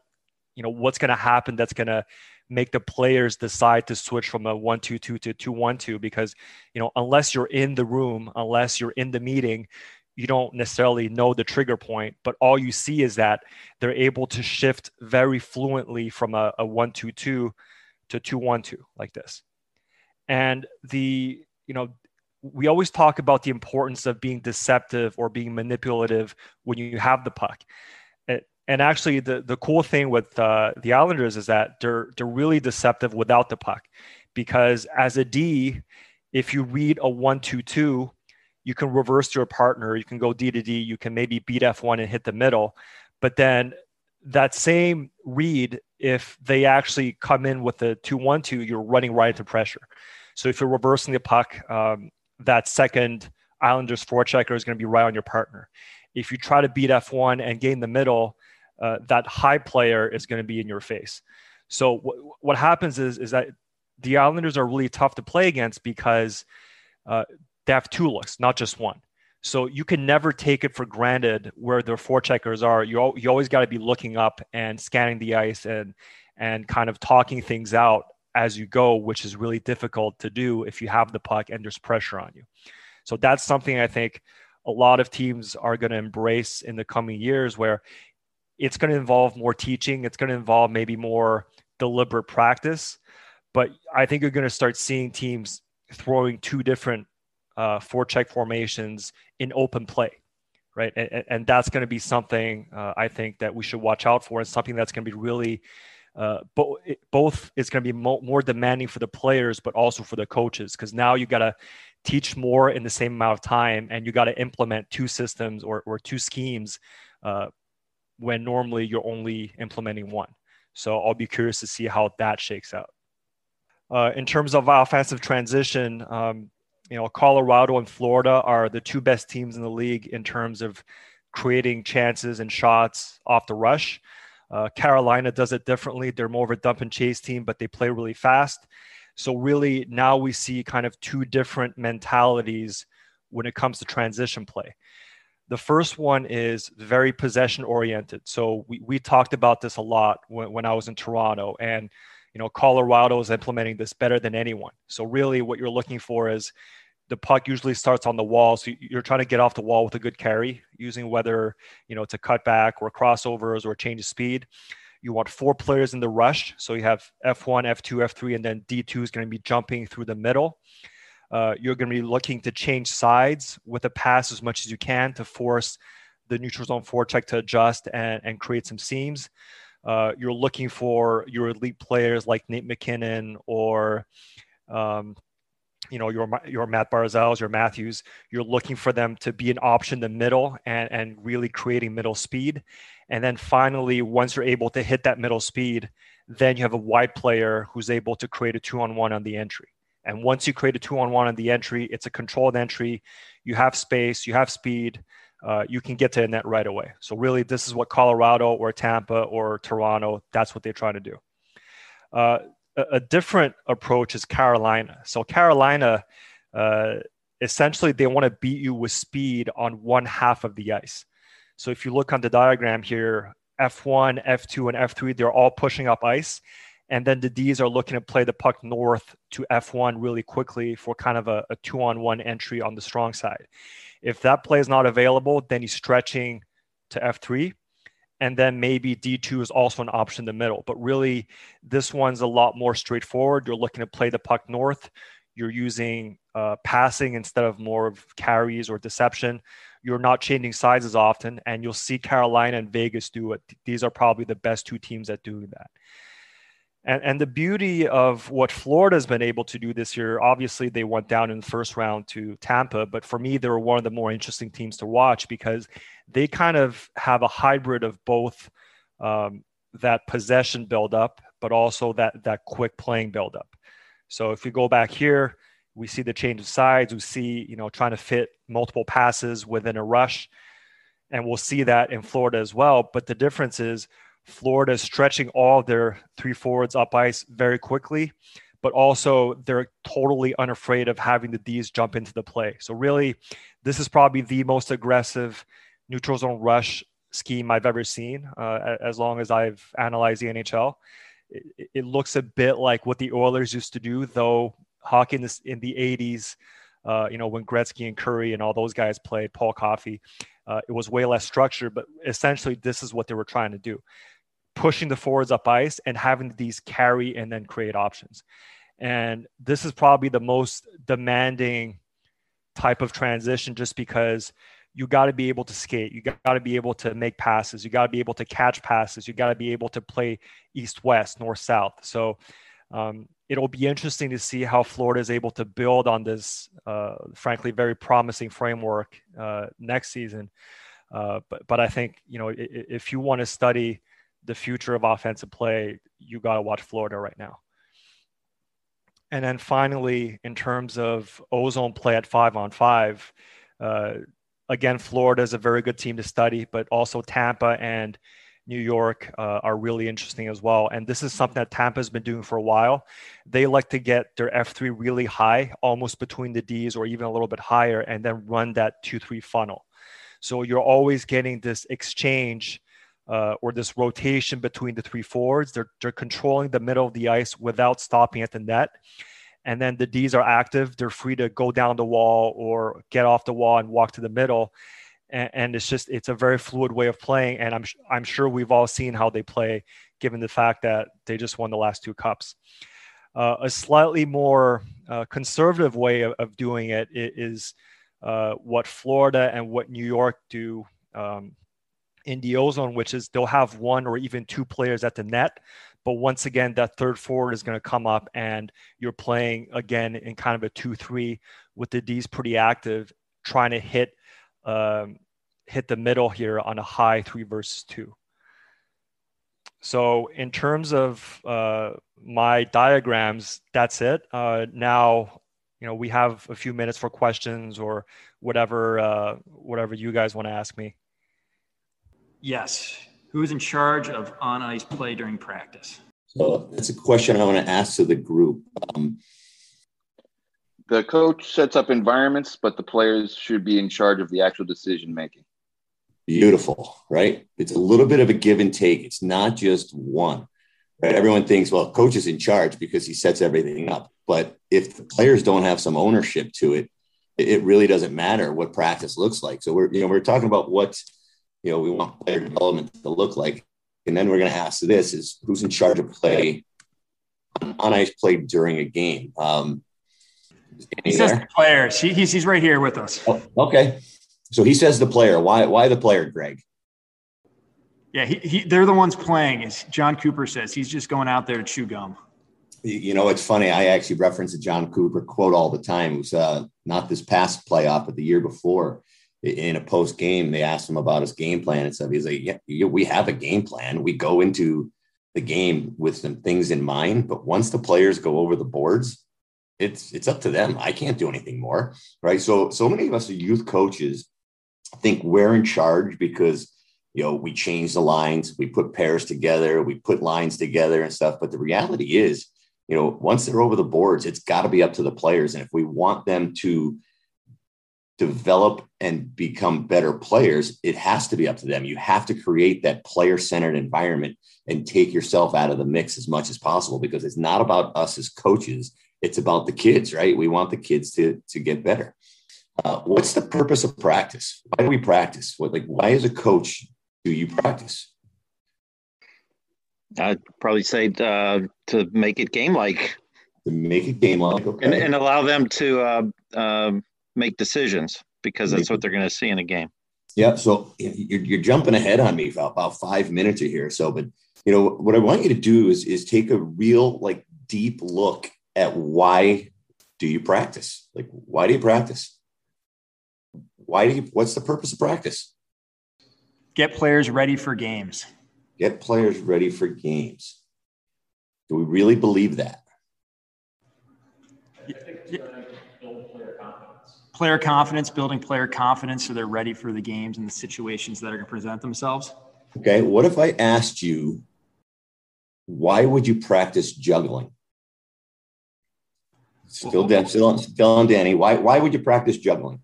you know what's going to happen that's going to make the players decide to switch from a one two two to two one two because you know unless you're in the room, unless you're in the meeting, you don't necessarily know the trigger point, but all you see is that they're able to shift very fluently from a, a one two two to two one two like this. And the you know we always talk about the importance of being deceptive or being manipulative when you have the puck and actually, the the cool thing with uh, the Islanders is that they're they're really deceptive without the puck, because as a D, if you read a one two two, you can reverse to your partner. You can go D to D. You can maybe beat F one and hit the middle, but then that same read, if they actually come in with a two one two, you're running right into pressure. So if you're reversing the puck, um, that second Islanders forechecker is going to be right on your partner. If you try to beat F1 and gain the middle, uh, that high player is going to be in your face. So w- what happens is is that the Islanders are really tough to play against because uh, they have two looks, not just one. So you can never take it for granted where their forecheckers are. You you always got to be looking up and scanning the ice and and kind of talking things out as you go, which is really difficult to do if you have the puck and there's pressure on you. So that's something I think a lot of teams are going to embrace in the coming years where it's going to involve more teaching. It's going to involve maybe more deliberate practice. But I think you're going to start seeing teams throwing two different uh, forecheck formations in open play, right? And, and that's going to be something uh, I think that we should watch out for, and something that's going to be really uh, bo- both is going to be mo- more demanding for the players, but also for the coaches, because now you got to teach more in the same amount of time, and you got to implement two systems or, or two schemes uh, when normally you're only implementing one. So I'll be curious to see how that shakes out. Uh, in terms of offensive transition, um, you know, Colorado and Florida are the two best teams in the league in terms of creating chances and shots off the rush. Uh, Carolina does it differently. They're more of a dump and chase team, but they play really fast. So really now we see kind of two different mentalities when it comes to transition play. The first one is very possession oriented. So we, we talked about this a lot when, when I was in Toronto and you know Colorado is implementing this better than anyone. So really what you're looking for is the puck usually starts on the wall. So you're trying to get off the wall with a good carry using whether, you know, it's a cutback or crossovers or a change of speed. You want four players in the rush. So you have F1, F2, F3, and then D2 is going to be jumping through the middle. Uh, you're going to be looking to change sides with a pass as much as you can to force the neutral zone forecheck to adjust and, and create some seams. Uh, you're looking for your elite players like Nate MacKinnon or, um, you know, your your Matt Barzals, your Matthews. You're looking for them to be an option in the middle and and really creating middle speed. And then finally, once you're able to hit that middle speed, then you have a wide player who's able to create a two on one on the entry. And once you create a two on one on the entry, it's a controlled entry. You have space, you have speed, uh, you can get to the net right away. So, really, this is what Colorado or Tampa or Toronto, that's what they're trying to do. Uh, a, different approach is Carolina. So, Carolina, uh, essentially, they want to beat you with speed on one half of the ice. So, if you look on the diagram here, F1, F2, and F3, they're all pushing up ice. And then the D's are looking to play the puck north to F1 really quickly for kind of a, a two on one entry on the strong side. If that play is not available, then he's stretching to F3. And then maybe D2 is also an option in the middle. But really, this one's a lot more straightforward. You're looking to play the puck north. You're using uh, passing instead of more of carries or deception. You're not changing sizes often. And you'll see Carolina and Vegas do it. These are probably the best two teams at doing that. And, and the beauty of what Florida's been able to do this year, obviously they went down in the first round to Tampa, but for me, they were one of the more interesting teams to watch because they kind of have a hybrid of both um, that possession buildup, but also that that quick playing buildup. So if you go back here, We see the change of sides. We see, you know, trying to fit multiple passes within a rush. And we'll see that in Florida as well. But the difference is Florida is stretching all their three forwards up ice very quickly, but also they're totally unafraid of having the D's jump into the play. So, really, this is probably the most aggressive neutral zone rush scheme I've ever seen uh, as long as I've analyzed the NHL. It, it, looks a bit like what the Oilers used to do, though hockey in, this, in the 80s, uh, you know, when Gretzky and Kurri and all those guys played, Paul Coffey, uh, it was way less structured, but essentially this is what they were trying to do pushing the forwards up ice and having these carry and then create options. And this is probably the most demanding type of transition just because you got to be able to skate. You got to be able to make passes. You got to be able to catch passes. You got to be able to play east west, north south. So um, it'll be interesting to see how Florida is able to build on this, uh, frankly, very promising framework uh, next season. Uh, but but I think you know if you want to study the future of offensive play, you got to watch Florida right now. And then finally, in terms of ozone play at five on five, uh, again, Florida is a very good team to study, but also Tampa and New York uh, are really interesting as well. And this is something that Tampa has been doing for a while. They like to get their F3 really high, almost between the Ds or even a little bit higher, and then run that 2 3 funnel. So you're always getting this exchange uh, or this rotation between the three forwards. They're, they're controlling the middle of the ice without stopping at the net. And then the Ds are active. They're free to go down the wall or get off the wall and walk to the middle. And, and it's just, it's a very fluid way of playing. And I'm, I'm sure we've all seen how they play, given the fact that they just won the last two cups. Uh, a slightly more uh, conservative way of, of, doing it is uh, what Florida and what New York do um, in the ozone, which is they'll have one or even two players at the net. But once again, that third forward is going to come up, and you're playing again in kind of a two-three with the D's pretty active, trying to hit um, hit the middle here on a high three versus two. So in terms of uh, my diagrams, that's it. Uh, now, you know, we have a few minutes for questions or whatever uh, whatever you guys want to ask me. Yes. Who is in charge of on ice play during practice? So that's a question I want to ask to the group. Um, the coach sets up environments, but the players should be in charge of the actual decision making. Beautiful, right? It's a little bit of a give and take. It's not just one. Right? Everyone thinks, well, coach is in charge because he sets everything up. But if the players don't have some ownership to it, it really doesn't matter what practice looks like. So we're, you know, we're talking about what you know, we want player development to look like. And then we're going to ask this is who's in charge of play on ice play during a game? Um, he says there? the players. He, he's, he's right here with us. Oh, okay. So he says the player. Why, why the player, Greg? Yeah, he, he, they're the ones playing, as Jon Cooper says. He's just going out there to chew gum. You know, it's funny. I actually reference a Jon Cooper quote all the time. It was uh, not this past playoff, but the year before in a post game, they asked him about his game plan and stuff. He's like, yeah, we have a game plan. We go into the game with some things in mind, but once the players go over the boards, it's it's up to them. I can't do anything more, right? So so many of us are youth coaches think we're in charge because you know we change the lines, we put pairs together, we put lines together and stuff. But the reality is, you know, once they're over the boards, it's got to be up to the players. And if we want them to develop and become better players, it has to be up to them. You have to create that player centered environment and take yourself out of the mix as much as possible because it's not about us as coaches. It's about the kids, right? We want the kids to, to get better. Uh, what's the purpose of practice? Why do we practice? What, like, why as a coach do you practice? I'd probably say uh, to make it game like. To make it game like, okay. And, and allow them to uh, um, make decisions because that's what they're going to see in a game. Yeah. So you're, you're jumping ahead on me for about five minutes or here. So, but you know, what I want you to do is, is take a real like deep look at why do you practice? Like, why do you practice? Why do you, what's the purpose of practice? Get players ready for games. Get players ready for games. Do we really believe that? Player confidence, building player confidence so they're ready for the games and the situations that are going to present themselves. Okay. What if I asked you, why would you practice juggling? Still, Dan, still, on, still on Danny. Why, why would you practice juggling?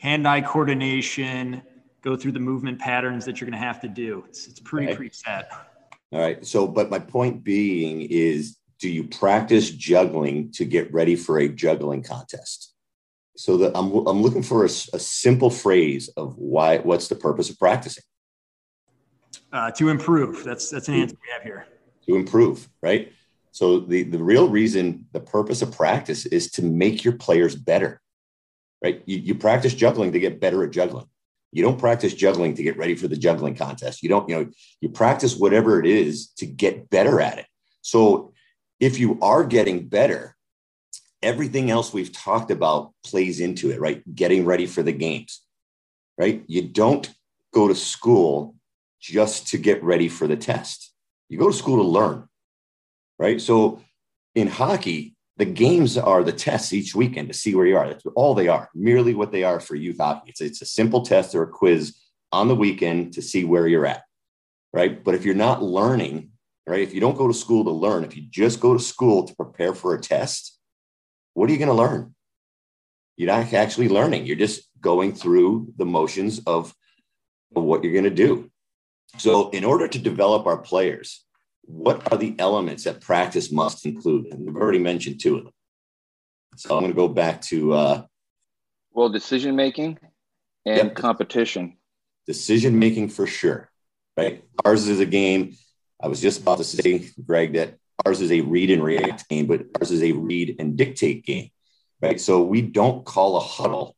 Hand eye coordination, go through the movement patterns that you're going to have to do. It's, it's pretty preset. All right. So, but my point being is do you practice juggling to get ready for a juggling contest? So that I'm, I'm looking for a simple phrase of why, what's the purpose of practicing Uh, to improve. That's that's an answer we have here. to improve, right? So the, the real reason, the purpose of practice is to make your players better, right? You, you practice juggling to get better at juggling. You don't practice juggling to get ready for the juggling contest. You don't, you know, you practice whatever it is to get better at it. So if you are getting better, everything else we've talked about plays into it, right? Getting ready for the games, right? You don't go to school just to get ready for the test. You go to school to learn, right? So in hockey, the games are the tests each weekend to see where you are. That's all they are, merely what they are for youth hockey. It's, it's a simple test or a quiz on the weekend to see where you're at, right? But if you're not learning, right? If you don't go to school to learn, if you just go to school to prepare for a test, what are you going to learn? You're not actually learning. You're just going through the motions of what you're going to do. So, in order to develop our players, what are the elements that practice must include? And we've already mentioned two of them. So, I'm going to go back to uh, Well, decision making and Yep. competition. decision making for sure, right? Ours is a game. I was just about to say, Greg, that ours is a read and react game, but ours is a read and dictate game, right? So we don't call a huddle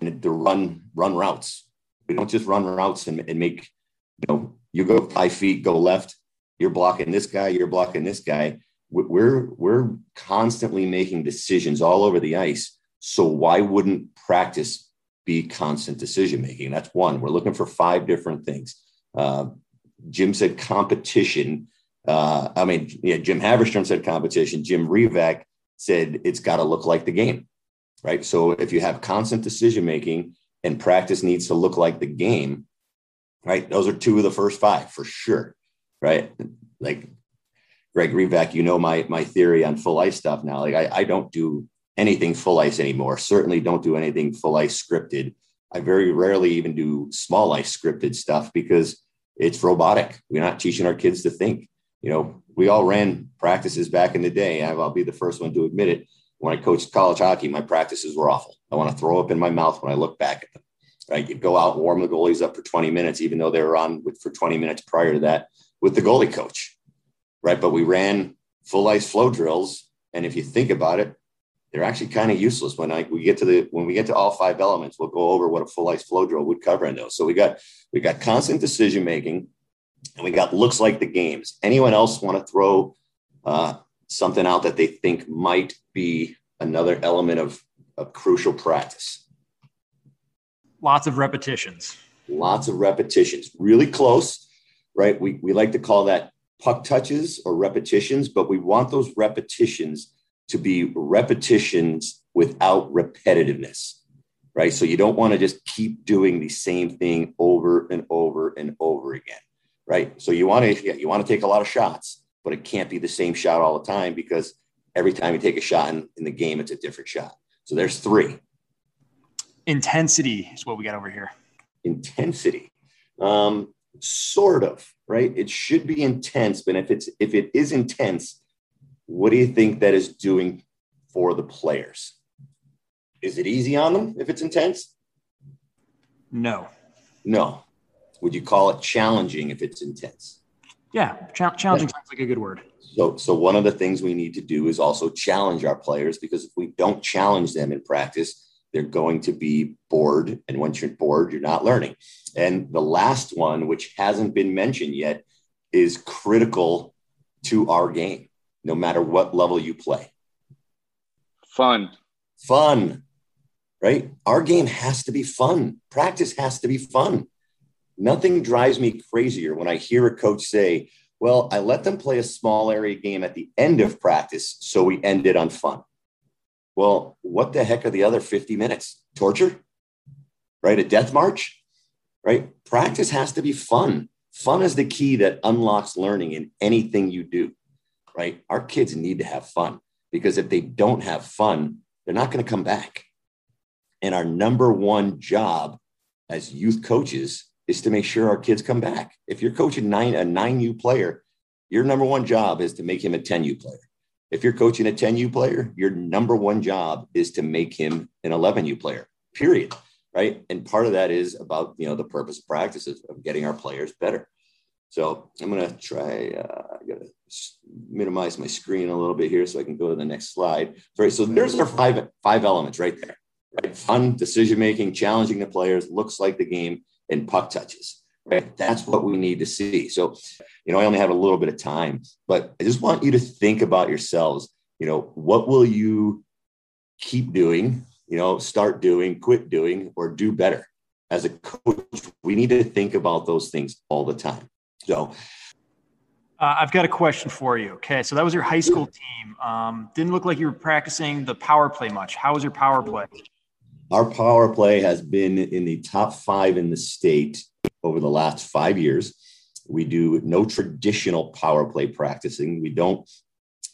and to run run routes. We don't just run routes and, and make, you know, you go five feet, go left. You're blocking this guy. You're blocking this guy. We- We're we're constantly making decisions all over the ice. So why wouldn't practice be constant decision making. That's one. We're looking for five different things. Uh, Jim said competition. Uh, I mean, yeah, Jim Haverstrom said competition. Jim Revak said it's got to look like the game, right? So if you have constant decision making and practice needs to look like the game, right? Those are two of the first five for sure, right? Like Greg Revak, you know my my theory on full ice stuff now. Like I, I don't do anything full ice anymore. Certainly don't do anything full ice scripted. I very rarely even do small ice scripted stuff because it's robotic. We're not teaching our kids to think. You know, we all ran practices back in the day. I'll be the first one to admit it. When I coached college hockey, my practices were awful. I want to throw up in my mouth when I look back at them. Right? You'd go out and warm the goalies up for 20 minutes, even though they were on with, for 20 minutes prior to that with the goalie coach. Right. But we ran full ice flow drills. And if you think about it, they're actually kind of useless when like we get to the when we get to all five elements we'll go over what a full ice flow drill would cover in those so we got we got constant decision making and we got looks like the games. Anyone else want to throw uh, something out that they think might be another element of, of crucial practice? Lots of repetitions. lots of repetitions. Really close right? We, we like to call that puck touches or repetitions but we want those repetitions to be repetitions without repetitiveness right? So you don't want to just keep doing the same thing over and over and over again right? So you want to yeah, you want to take a lot of shots but it can't be the same shot all the time because every time you take a shot in, in the game it's a different shot. So there's three. Intensity is what we got over here. intensity. Um sort of right? It should be intense but if it's if it is intense what do you think that is doing for the players? Is it easy on them if it's intense? No. no would you call it challenging if it's intense Yeah. Cha- challenging sounds like a good word. so so one of the things we need to do is also challenge our players because if we don't challenge them in practice they're going to be bored and once you're bored you're not learning and the last one which hasn't been mentioned yet is critical to our game no matter what level you play Fun. fun right our game has to be fun practice has to be fun nothing drives me crazier when i hear a coach say well i let them play a small area game at the end of practice so we ended on fun Well, what the heck are the other 50 minutes? Torture? Right? A death march? Right? Practice has to be fun. Fun is the key that unlocks learning in anything you do. Right? Our kids need to have fun because if they don't have fun, they're not going to come back. And our number one job as youth coaches is to make sure our kids come back. If you're coaching nine a nine U player, your number one job is to make him a 10 U player. If you're coaching a 10 U player, your number one job is to make him an 11 U player. Period. Right. And part of that is about you know the purpose of practices of getting our players better. So I'm gonna try. Uh, I gotta minimize my screen a little bit here so I can go to the next slide. Right. So there's our five five elements right there. Right. Fun decision making, challenging the players, looks like the game, and puck touches. Right. That's what we need to see. So, you know, I only have a little bit of time, but I just want you to think about yourselves. You know, what will you keep doing? You know, start doing, quit doing, or do better. As a coach, we need to think about those things all the time. So, uh, I've got a question for you. Okay, so that was your high school team. Um, didn't look like you were practicing the power play much. How was your power play? Our power play has been in the top five in the state over the last five years. We do no traditional power play practicing. We don't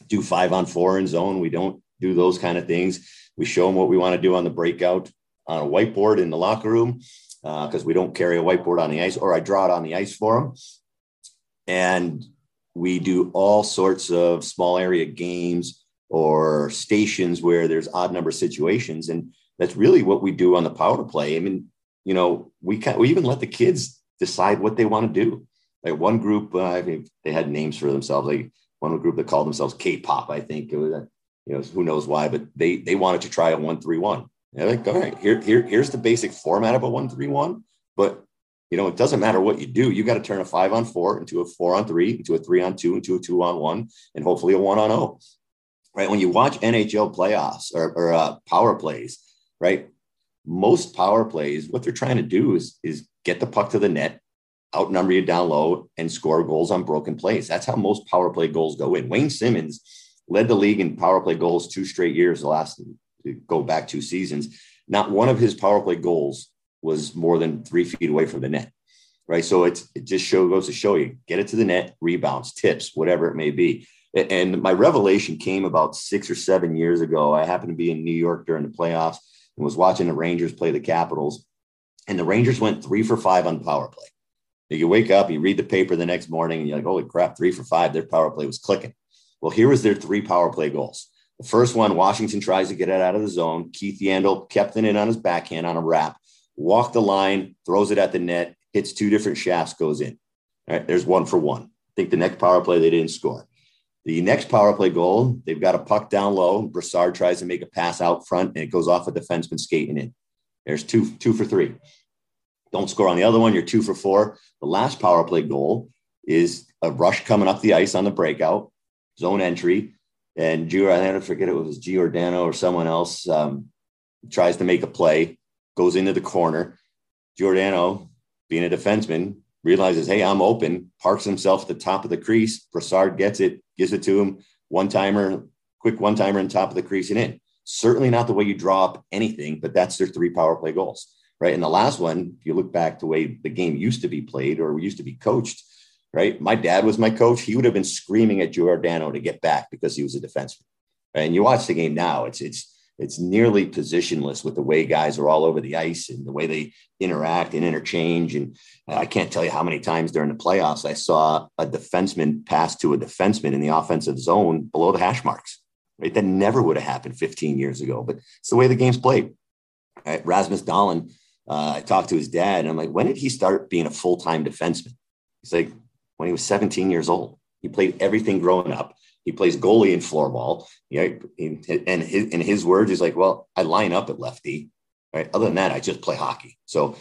do five on four in zone. We don't do those kind of things. We show them what we want to do on the breakout on a whiteboard in the locker room because uh, we don't carry a whiteboard on the ice, or I draw it on the ice for them. And we do all sorts of small area games or stations where there's odd number situations. And that's really what we do on the power play. I mean, you know, we can we even let the kids decide what they want to do. Like one group, uh, I mean, they had names for themselves. Like one group that called themselves K-pop, I think it was, uh, you know, who knows why, but they they wanted to try a one three one. They're like, all right, here, here, here's the basic format of a one three one, but you know, it doesn't matter what you do. You got to turn a five on four into a four on three, into a three on two, into a two on one, and hopefully a one on oh. Right. When you watch NHL playoffs or, or uh, power plays, right? Most power plays, what they're trying to do is, is get the puck to the net, outnumber you down low, and score goals on broken plays. That's how most power play goals go in. Wayne Simmonds led the league in power play goals two straight years, the last to go back two seasons. Not one of his power play goals was more than three feet away from the net. Right. So it's it just show goes to show you get it to the net, rebounds, tips, whatever it may be. And my revelation came about six or seven years ago. I happened to be in New York during the playoffs and was watching the Rangers play the Capitals. And the Rangers went three for five on power play. You wake up, you read the paper the next morning, and you're like, holy crap, three for five. Their power play was clicking. Well, here was their three power play goals. The first one, Washington tries to get it out of the zone. Keith Yandle kept it in on his backhand on a wrap, walked the line, throws it at the net, hits two different shafts, goes in. All right, there's one for one. I think the next power play they didn't score. The next power play goal, they've got a puck down low. Brassard tries to make a pass out front, and it goes off a defenseman skating in. There's two, two for three. Don't score on the other one. You're two for four. The last power play goal is a rush coming up the ice on the breakout, zone entry. And Gio, I forget it was Giordano or someone else um, tries to make a play, goes into the corner. Giordano, being a defenseman, realizes, hey, I'm open, parks himself at the top of the crease. Brassard gets it, gives it to him, one timer, quick one timer in top of the crease and in. Certainly not the way you draw up anything, but that's their three power play goals, right? And the last one, if you look back to the way the game used to be played or we used to be coached, right? My dad was my coach. He would have been screaming at Giordano to get back because he was a defenseman. And you watch the game now, it's it's it's nearly positionless with the way guys are all over the ice and the way they interact and interchange. And I can't tell you how many times during the playoffs I saw a defenseman pass to a defenseman in the offensive zone below the hash marks. Right, that never would have happened 15 years ago, but it's the way the game's played. Right? Rasmus Dahlin, uh, I talked to his dad, and I'm like, when did he start being a full time defenseman? He's like, when he was 17 years old. He played everything growing up. He plays goalie in floorball. Yeah, and his, in his words, he's like, "Well, I line up at lefty. Right. Other than that, I just play hockey." So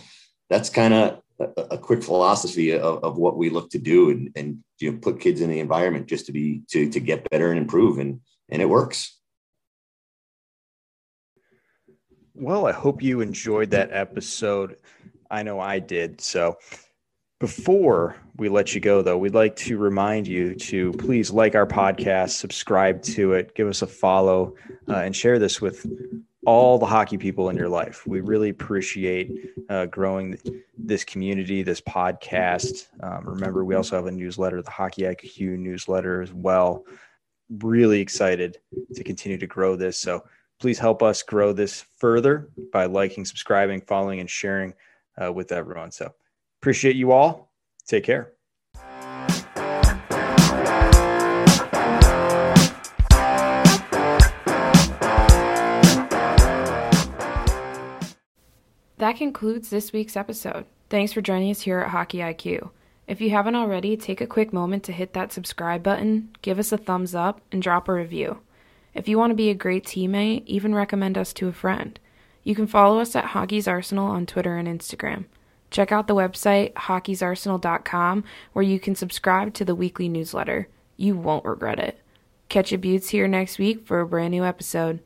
that's kind of a, a, quick philosophy of, of what we look to do, and, and you know, put kids in the environment just to be to to get better and improve, and and it works. Well, I hope you enjoyed that episode. I know I did. So Before we let you go, though, we'd like to remind you to please like our podcast, subscribe to it, give us a follow, uh, and share this with all the hockey people in your life. We really appreciate uh, growing this community, this podcast. Um, remember, we also have a newsletter, the Hockey IQ newsletter as well. Really excited to continue to grow this. So please help us grow this further by liking, subscribing, following, and sharing uh, with everyone. So appreciate you all. Take care. That concludes this week's episode. Thanks for joining us here at Hockey IQ. If you haven't already, take a quick moment to hit that subscribe button, give us a thumbs up, and drop a review. If you want to be a great teammate, even recommend us to a friend. You can follow us at Hockey's Arsenal on Twitter and Instagram. Check out the website hockeysarsenal.com where you can subscribe to the weekly newsletter. You won't regret it. Catch your buttes here next week for a brand new episode.